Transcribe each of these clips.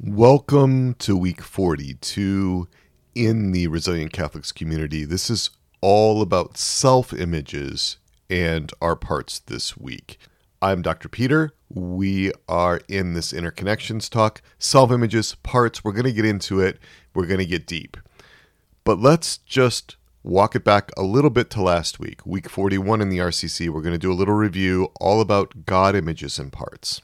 Welcome to week 42 in the Resilient Catholics community. This is all about self images and our parts this week. I'm Dr. Peter. We are in this interconnections talk, self images, parts. We're going to get into it, we're going to get deep. But let's just walk it back a little bit to last week, week 41 in the RCC. We're going to do a little review all about God images and parts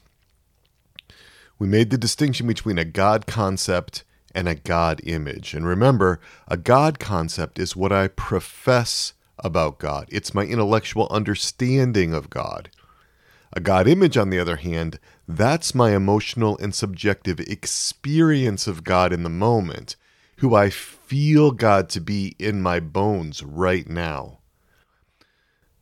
we made the distinction between a God concept and a God image. And remember, a God concept is what I profess about God, it's my intellectual understanding of God. A God image, on the other hand, that's my emotional and subjective experience of God in the moment, who I feel God to be in my bones right now.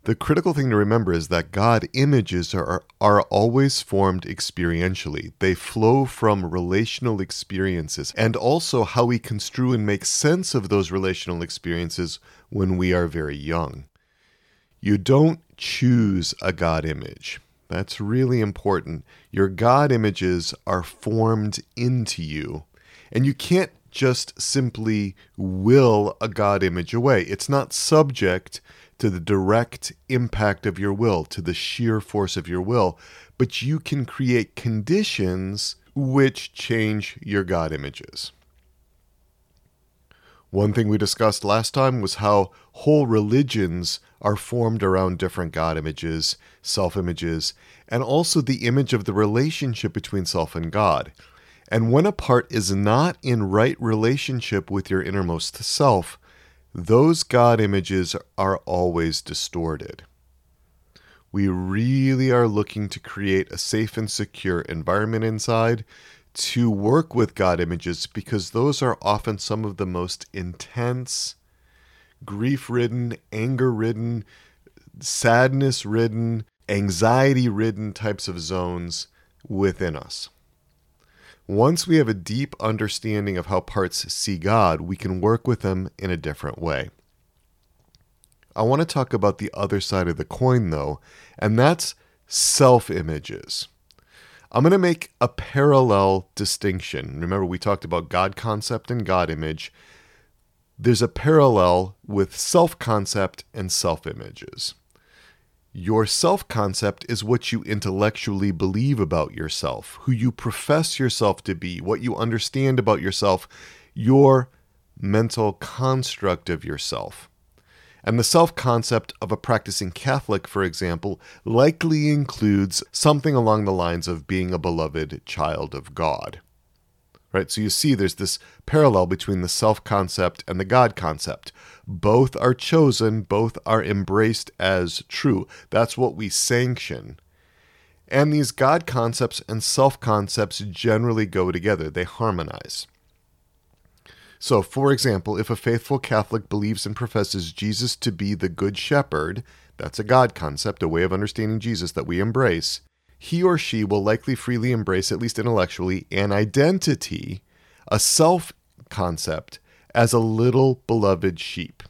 The critical thing to remember is that God images are, are always formed experientially. They flow from relational experiences and also how we construe and make sense of those relational experiences when we are very young. You don't choose a God image. That's really important. Your God images are formed into you, and you can't just simply will a God image away. It's not subject to the direct impact of your will, to the sheer force of your will, but you can create conditions which change your God images. One thing we discussed last time was how whole religions are formed around different God images, self images, and also the image of the relationship between self and God. And when a part is not in right relationship with your innermost self, those God images are always distorted. We really are looking to create a safe and secure environment inside to work with God images because those are often some of the most intense, grief ridden, anger ridden, sadness ridden, anxiety ridden types of zones within us. Once we have a deep understanding of how parts see God, we can work with them in a different way. I want to talk about the other side of the coin, though, and that's self images. I'm going to make a parallel distinction. Remember, we talked about God concept and God image. There's a parallel with self concept and self images. Your self concept is what you intellectually believe about yourself, who you profess yourself to be, what you understand about yourself, your mental construct of yourself. And the self concept of a practicing Catholic, for example, likely includes something along the lines of being a beloved child of God right? So you see there's this parallel between the self concept and the God concept. Both are chosen, both are embraced as true. That's what we sanction. And these God concepts and self concepts generally go together, they harmonize. So, for example, if a faithful Catholic believes and professes Jesus to be the Good Shepherd, that's a God concept, a way of understanding Jesus that we embrace he or she will likely freely embrace, at least intellectually, an identity, a self concept, as a little beloved sheep.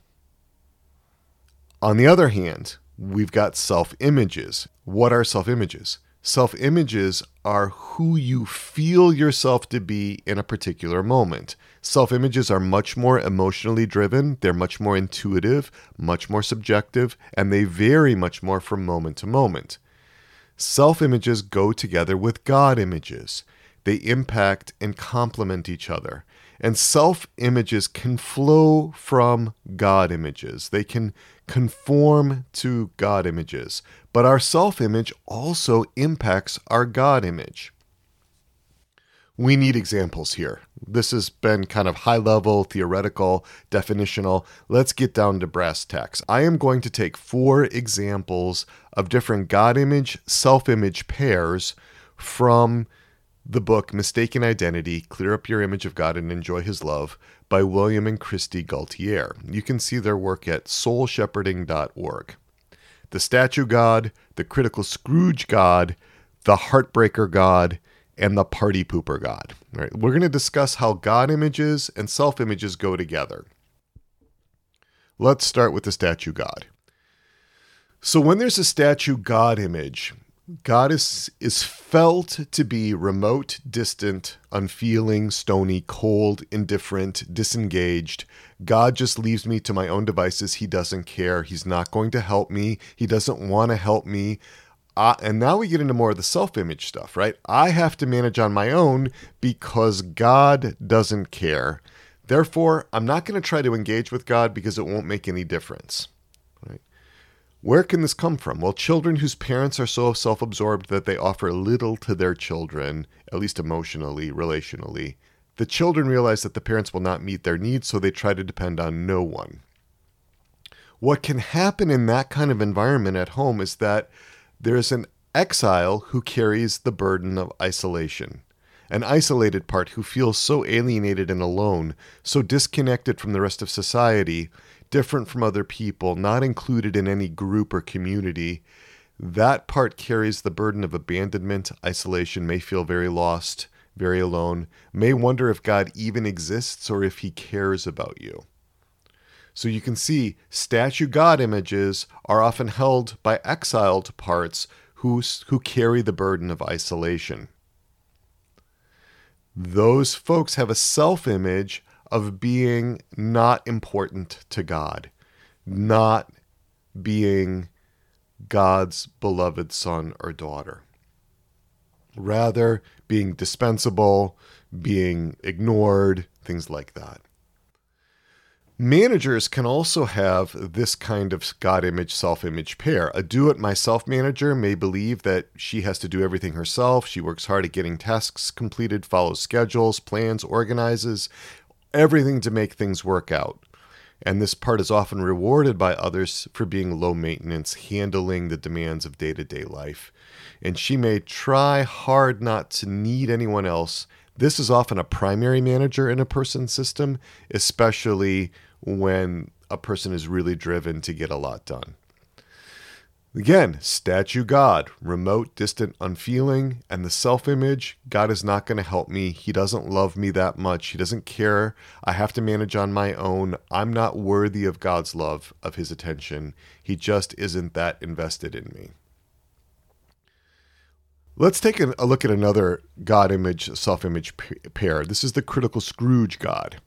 On the other hand, we've got self images. What are self images? Self images are who you feel yourself to be in a particular moment. Self images are much more emotionally driven, they're much more intuitive, much more subjective, and they vary much more from moment to moment. Self images go together with God images. They impact and complement each other. And self images can flow from God images. They can conform to God images. But our self image also impacts our God image we need examples here. This has been kind of high level, theoretical, definitional. Let's get down to brass tacks. I am going to take four examples of different God image, self image pairs from the book Mistaken Identity Clear Up Your Image of God and Enjoy His Love by William and Kristi Gaultiere. You can see their work at soulshepherding.org. The Statue God, the Critical Scrooge God, the Heartbreaker God, and the party pooper god. Right? We're going to discuss how God images and self images go together. Let's start with the statue god. So, when there's a statue God image, God is, is felt to be remote, distant, unfeeling, stony, cold, indifferent, disengaged. God just leaves me to my own devices. He doesn't care. He's not going to help me. He doesn't want to help me. Uh, and now we get into more of the self image stuff, right? I have to manage on my own because God doesn't care. Therefore, I'm not going to try to engage with God because it won't make any difference. Right? Where can this come from? Well, children whose parents are so self absorbed that they offer little to their children, at least emotionally, relationally. The children realize that the parents will not meet their needs, so they try to depend on no one. What can happen in that kind of environment at home is that there's an exile who carries the burden of isolation an isolated part who feels so alienated and alone, so disconnected from the rest of society, different from other people, not included in any group or community. That part carries the burden of abandonment, isolation, may feel very lost, very alone, may wonder if God even exists or if he cares about you. So you can see statue God images are often held by exiled parts who, who carry the burden of isolation those folks have a self image of being not important to God, not being God's beloved son or daughter. Rather, being dispensable, being ignored, things like that. Managers can also have this kind of God image, self image pair. A do it myself manager may believe that she has to do everything herself. She works hard at getting tasks completed, follows schedules, plans, organizes, everything to make things work out. And this part is often rewarded by others for being low maintenance, handling the demands of day to day life. And she may try hard not to need anyone else this is often a primary manager in a person's system, especially when a person is really driven to get a lot done. Again, statue God, remote, distant, unfeeling, and the self image God is not going to help me. He doesn't love me that much. He doesn't care. I have to manage on my own. I'm not worthy of God's love, of His attention. He just isn't that invested in me. Let's take a look at another God image, self image pair. This is the critical Scrooge God.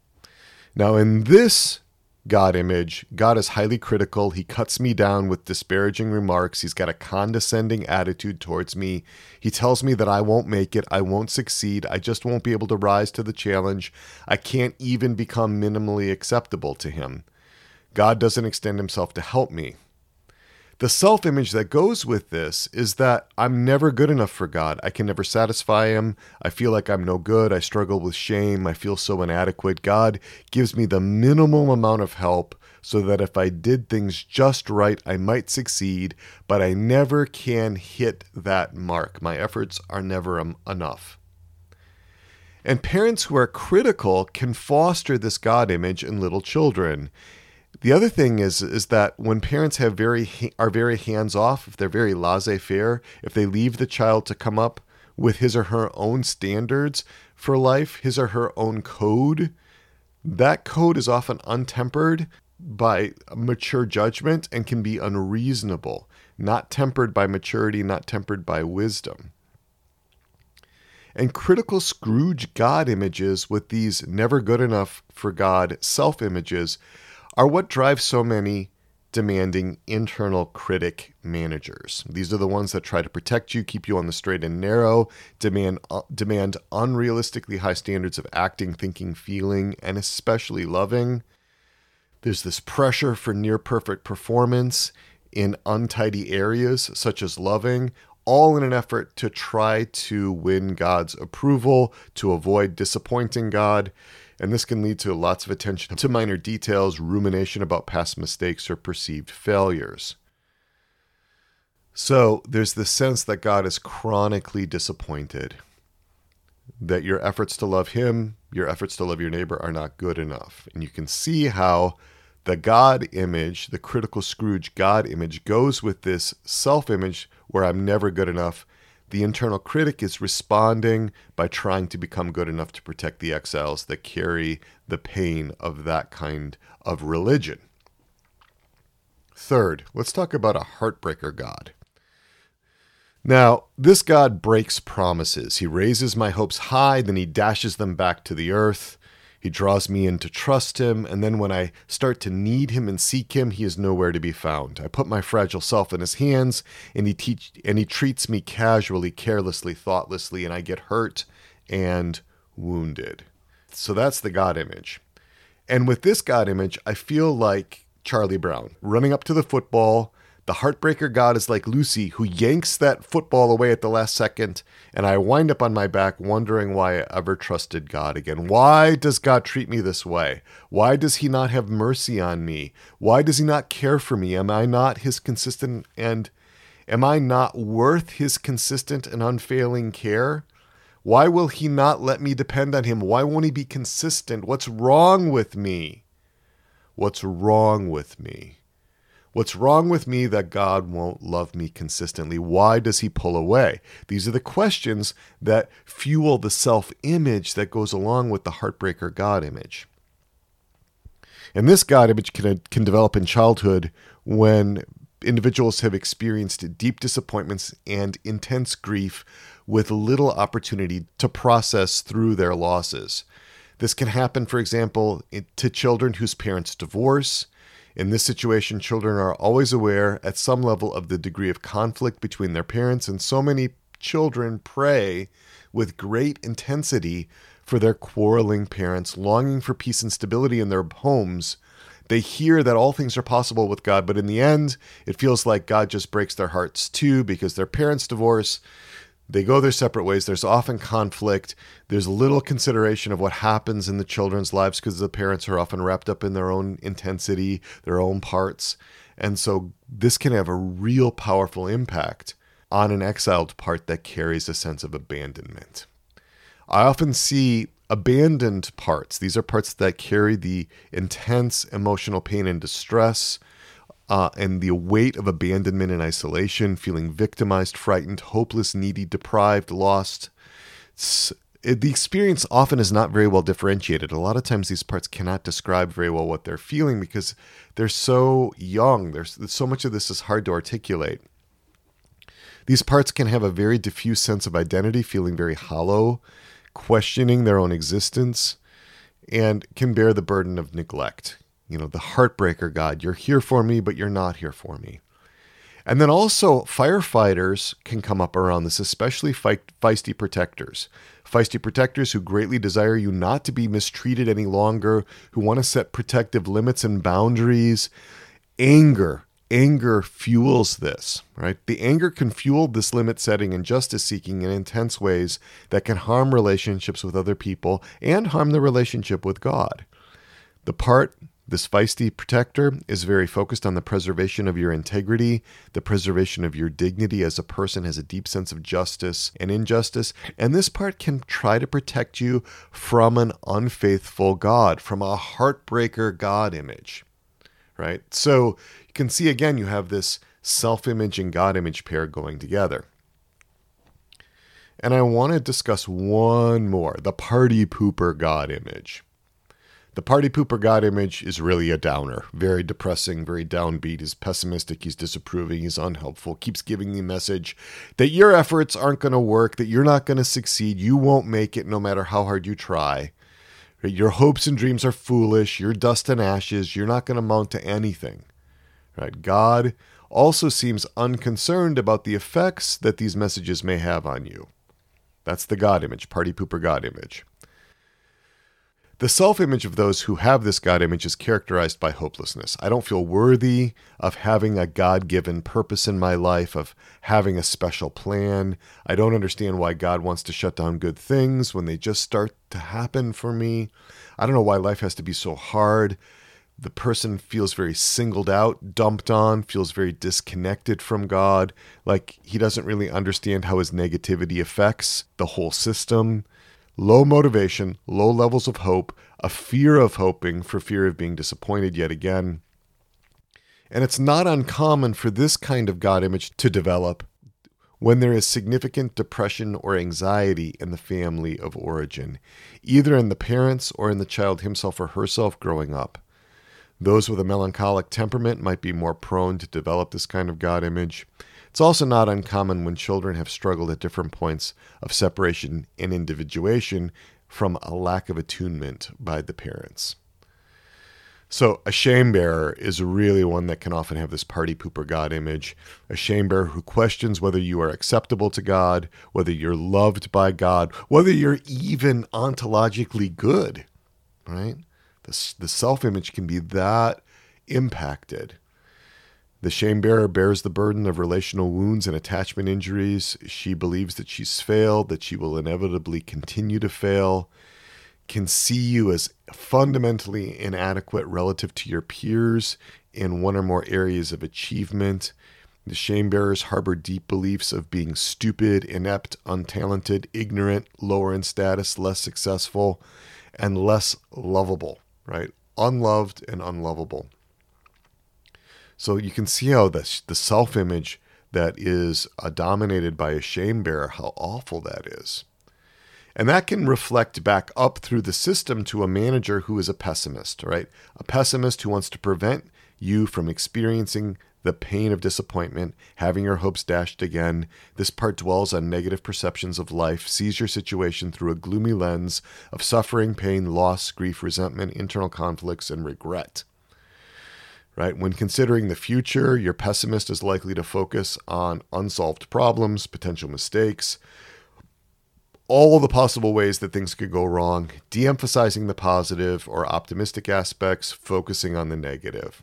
Now, in this God image, God is highly critical. He cuts me down with disparaging remarks. He's got a condescending attitude towards me. He tells me that I won't make it. I won't succeed. I just won't be able to rise to the challenge. I can't even become minimally acceptable to him. God doesn't extend himself to help me. The self image that goes with this is that I'm never good enough for God. I can never satisfy Him. I feel like I'm no good. I struggle with shame. I feel so inadequate. God gives me the minimum amount of help so that if I did things just right, I might succeed, but I never can hit that mark. My efforts are never enough. And parents who are critical can foster this God image in little children. The other thing is is that when parents have very are very hands off, if they're very laissez-faire, if they leave the child to come up with his or her own standards for life, his or her own code, that code is often untempered by mature judgment and can be unreasonable, not tempered by maturity, not tempered by wisdom. And critical Scrooge God images with these never good enough for God self images are what drives so many demanding internal critic managers. These are the ones that try to protect you, keep you on the straight and narrow, demand uh, demand unrealistically high standards of acting, thinking, feeling, and especially loving. There's this pressure for near perfect performance in untidy areas such as loving, all in an effort to try to win God's approval, to avoid disappointing God and this can lead to lots of attention to minor details, rumination about past mistakes or perceived failures. So there's this sense that God is chronically disappointed, that your efforts to love Him, your efforts to love your neighbor are not good enough. And you can see how the God image, the critical Scrooge God image, goes with this self image where I'm never good enough the internal critic is responding by trying to become good enough to protect the exiles that carry the pain of that kind of religion. Third, let's talk about a heartbreaker God. Now, this God breaks promises. He raises my hopes high, then he dashes them back to the earth. He draws me in to trust him, and then when I start to need him and seek him, he is nowhere to be found. I put my fragile self in his hands, and he teach and he treats me casually, carelessly, thoughtlessly, and I get hurt and wounded. So that's the God image. And with this God image, I feel like Charlie Brown running up to the football, the heartbreaker God is like Lucy, who yanks that football away at the last second, and I wind up on my back wondering why I ever trusted God again. Why does God treat me this way? Why does He not have mercy on me? Why does He not care for me? Am I not His consistent and am I not worth His consistent and unfailing care? Why will He not let me depend on Him? Why won't He be consistent? What's wrong with me? What's wrong with me? What's wrong with me that God won't love me consistently? Why does he pull away? These are the questions that fuel the self image that goes along with the heartbreaker God image. And this God image can, can develop in childhood when individuals have experienced deep disappointments and intense grief with little opportunity to process through their losses. This can happen, for example, to children whose parents divorce in this situation, children are always aware at some level of the degree of conflict between their parents, and so many children pray with great intensity for their quarreling parents, longing for peace and stability in their homes. They hear that all things are possible with God, but in the end, it feels like God just breaks their hearts too because their parents divorce they go their separate ways. There's often conflict. There's little consideration of what happens in the children's lives because the parents are often wrapped up in their own intensity, their own parts. And so this can have a real powerful impact on an exiled part that carries a sense of abandonment. I often see abandoned parts. These are parts that carry the intense emotional pain and distress uh, and the weight of abandonment and isolation, feeling victimized, frightened, hopeless, needy, deprived, lost. It, the experience often is not very well differentiated. A lot of times, these parts cannot describe very well what they're feeling because they're so young. There's so much of this is hard to articulate. These parts can have a very diffuse sense of identity, feeling very hollow, questioning their own existence, and can bear the burden of neglect you know, the heartbreaker God. You're here for me, but you're not here for me. And then also, firefighters can come up around this, especially feisty protectors. Feisty protectors who greatly desire you not to be mistreated any longer, who want to set protective limits and boundaries. Anger. Anger fuels this, right? The anger can fuel this limit setting and justice seeking in intense ways that can harm relationships with other people and harm the relationship with God. The part this feisty protector is very focused on the preservation of your integrity, the preservation of your dignity as a person, has a deep sense of justice and injustice. And this part can try to protect you from an unfaithful God, from a heartbreaker God image, right? So you can see again, you have this self image and God image pair going together. And I want to discuss one more the party pooper God image. The party pooper God image is really a downer. Very depressing, very downbeat. He's pessimistic, he's disapproving, he's unhelpful, keeps giving the message that your efforts aren't going to work, that you're not going to succeed, you won't make it no matter how hard you try. Your hopes and dreams are foolish, you're dust and ashes, you're not going to amount to anything. Right? God also seems unconcerned about the effects that these messages may have on you. That's the God image, party pooper God image. The self image of those who have this God image is characterized by hopelessness. I don't feel worthy of having a God given purpose in my life, of having a special plan. I don't understand why God wants to shut down good things when they just start to happen for me. I don't know why life has to be so hard. The person feels very singled out, dumped on, feels very disconnected from God, like he doesn't really understand how his negativity affects the whole system low motivation, low levels of hope, a fear of hoping for fear of being disappointed yet again. And it's not uncommon for this kind of God image to develop when there is significant depression or anxiety in the family of origin, either in the parents or in the child himself or herself growing up. Those with a melancholic temperament might be more prone to develop this kind of God image. It's also not uncommon when children have struggled at different points of separation and individuation from a lack of attunement by the parents. So, a shame bearer is really one that can often have this party pooper God image. A shame bearer who questions whether you are acceptable to God, whether you're loved by God, whether you're even ontologically good, right? The, the self image can be that impacted. The shame bearer bears the burden of relational wounds and attachment injuries. She believes that she's failed, that she will inevitably continue to fail, can see you as fundamentally inadequate relative to your peers in one or more areas of achievement. The shame bearers harbor deep beliefs of being stupid, inept, untalented, ignorant, lower in status, less successful, and less lovable, right? Unloved and unlovable. So you can see how the, the self image that is uh, dominated by a shame bearer, how awful that is. And that can reflect back up through the system to a manager who is a pessimist, right? A pessimist who wants to prevent you from experiencing the pain of disappointment, having your hopes dashed again. This part dwells on negative perceptions of life, sees your situation through a gloomy lens of suffering, pain, loss, grief, resentment, internal conflicts, and regret. Right? When considering the future, your pessimist is likely to focus on unsolved problems, potential mistakes, all the possible ways that things could go wrong, de emphasizing the positive or optimistic aspects, focusing on the negative.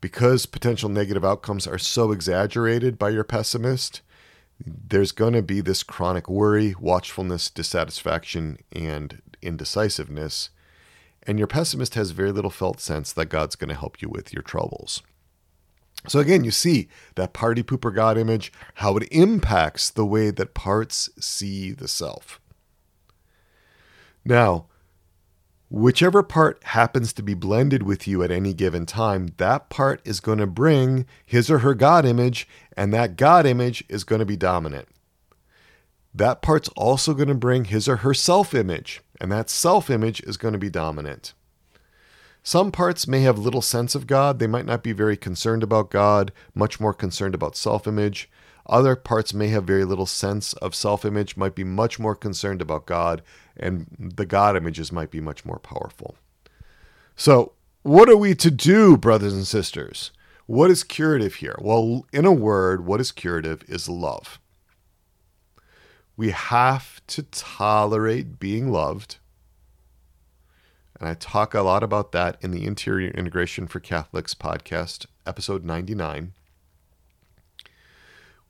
Because potential negative outcomes are so exaggerated by your pessimist, there's going to be this chronic worry, watchfulness, dissatisfaction, and indecisiveness. And your pessimist has very little felt sense that God's going to help you with your troubles. So again, you see that party pooper God image, how it impacts the way that parts see the self. Now, whichever part happens to be blended with you at any given time, that part is going to bring his or her God image, and that God image is going to be dominant. That part's also going to bring his or her self image, and that self image is going to be dominant. Some parts may have little sense of God. They might not be very concerned about God, much more concerned about self image. Other parts may have very little sense of self image, might be much more concerned about God, and the God images might be much more powerful. So, what are we to do, brothers and sisters? What is curative here? Well, in a word, what is curative is love. We have to tolerate being loved and I talk a lot about that in the Interior Integration for Catholics podcast, episode 99.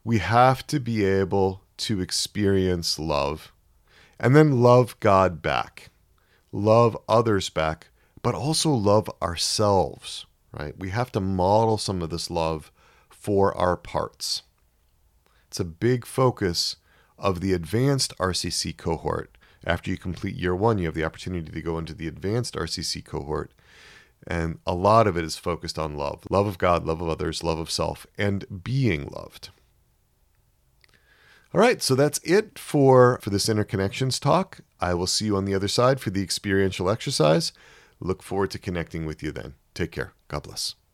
We have to be able to experience love and then love God back, love others back, but also love ourselves, right? We have to model some of this love for our parts. It's a big focus of the advanced RCC cohort after you complete year one, you have the opportunity to go into the advanced RCC cohort. And a lot of it is focused on love love of God, love of others, love of self, and being loved. All right, so that's it for, for this interconnections talk. I will see you on the other side for the experiential exercise. Look forward to connecting with you then. Take care. God bless.